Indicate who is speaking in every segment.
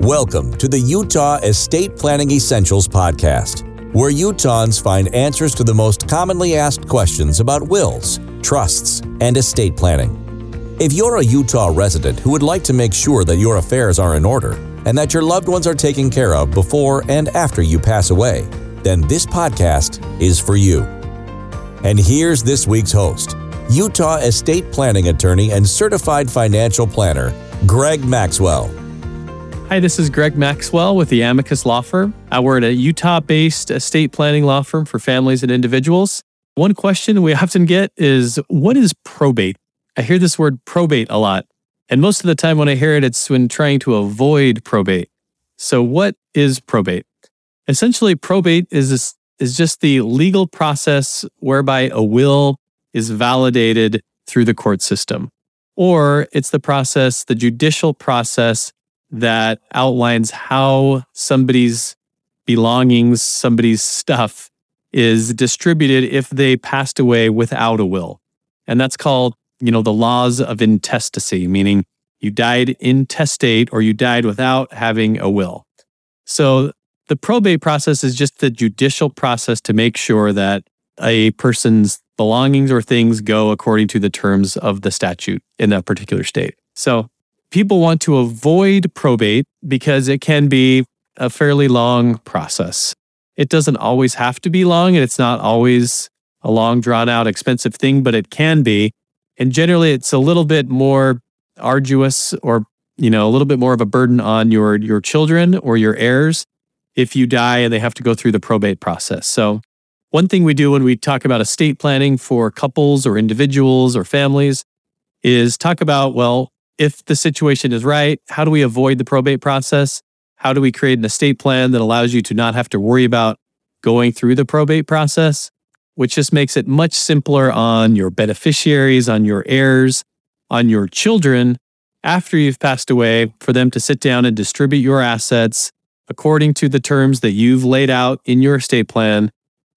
Speaker 1: Welcome to the Utah Estate Planning Essentials Podcast, where Utahns find answers to the most commonly asked questions about wills, trusts, and estate planning. If you're a Utah resident who would like to make sure that your affairs are in order and that your loved ones are taken care of before and after you pass away, then this podcast is for you. And here's this week's host, Utah estate planning attorney and certified financial planner, Greg Maxwell.
Speaker 2: Hi, this is Greg Maxwell with the Amicus Law Firm. Uh, we're a Utah based estate planning law firm for families and individuals. One question we often get is what is probate? I hear this word probate a lot. And most of the time when I hear it, it's when trying to avoid probate. So, what is probate? Essentially, probate is, this, is just the legal process whereby a will is validated through the court system. Or it's the process, the judicial process that outlines how somebody's belongings, somebody's stuff is distributed if they passed away without a will. And that's called, you know, the laws of intestacy, meaning you died intestate or you died without having a will. So the probate process is just the judicial process to make sure that a person's belongings or things go according to the terms of the statute in that particular state. So people want to avoid probate because it can be a fairly long process. It doesn't always have to be long, and it's not always a long, drawn out, expensive thing, but it can be. And generally, it's a little bit more arduous or you know a little bit more of a burden on your your children or your heirs if you die and they have to go through the probate process so one thing we do when we talk about estate planning for couples or individuals or families is talk about well if the situation is right, how do we avoid the probate process? How do we create an estate plan that allows you to not have to worry about going through the probate process, which just makes it much simpler on your beneficiaries, on your heirs, on your children after you've passed away for them to sit down and distribute your assets according to the terms that you've laid out in your estate plan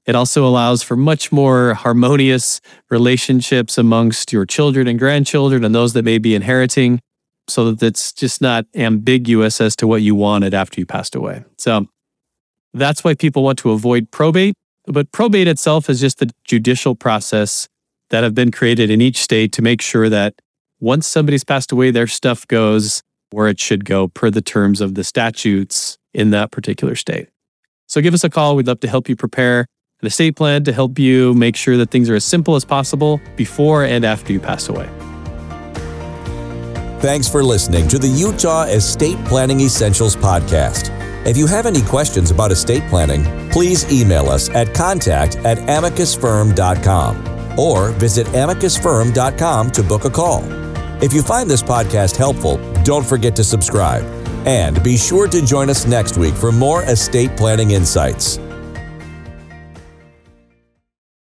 Speaker 2: it also allows for much more harmonious relationships amongst your children and grandchildren and those that may be inheriting so that it's just not ambiguous as to what you wanted after you passed away. So that's why people want to avoid probate. But probate itself is just the judicial process that have been created in each state to make sure that once somebody's passed away, their stuff goes where it should go per the terms of the statutes in that particular state. So give us a call. We'd love to help you prepare an estate plan to help you make sure that things are as simple as possible before and after you pass away.
Speaker 1: Thanks for listening to the Utah Estate Planning Essentials Podcast. If you have any questions about estate planning, please email us at contact at amicusfirm.com or visit amicusfirm.com to book a call. If you find this podcast helpful, don't forget to subscribe. And be sure to join us next week for more estate planning insights.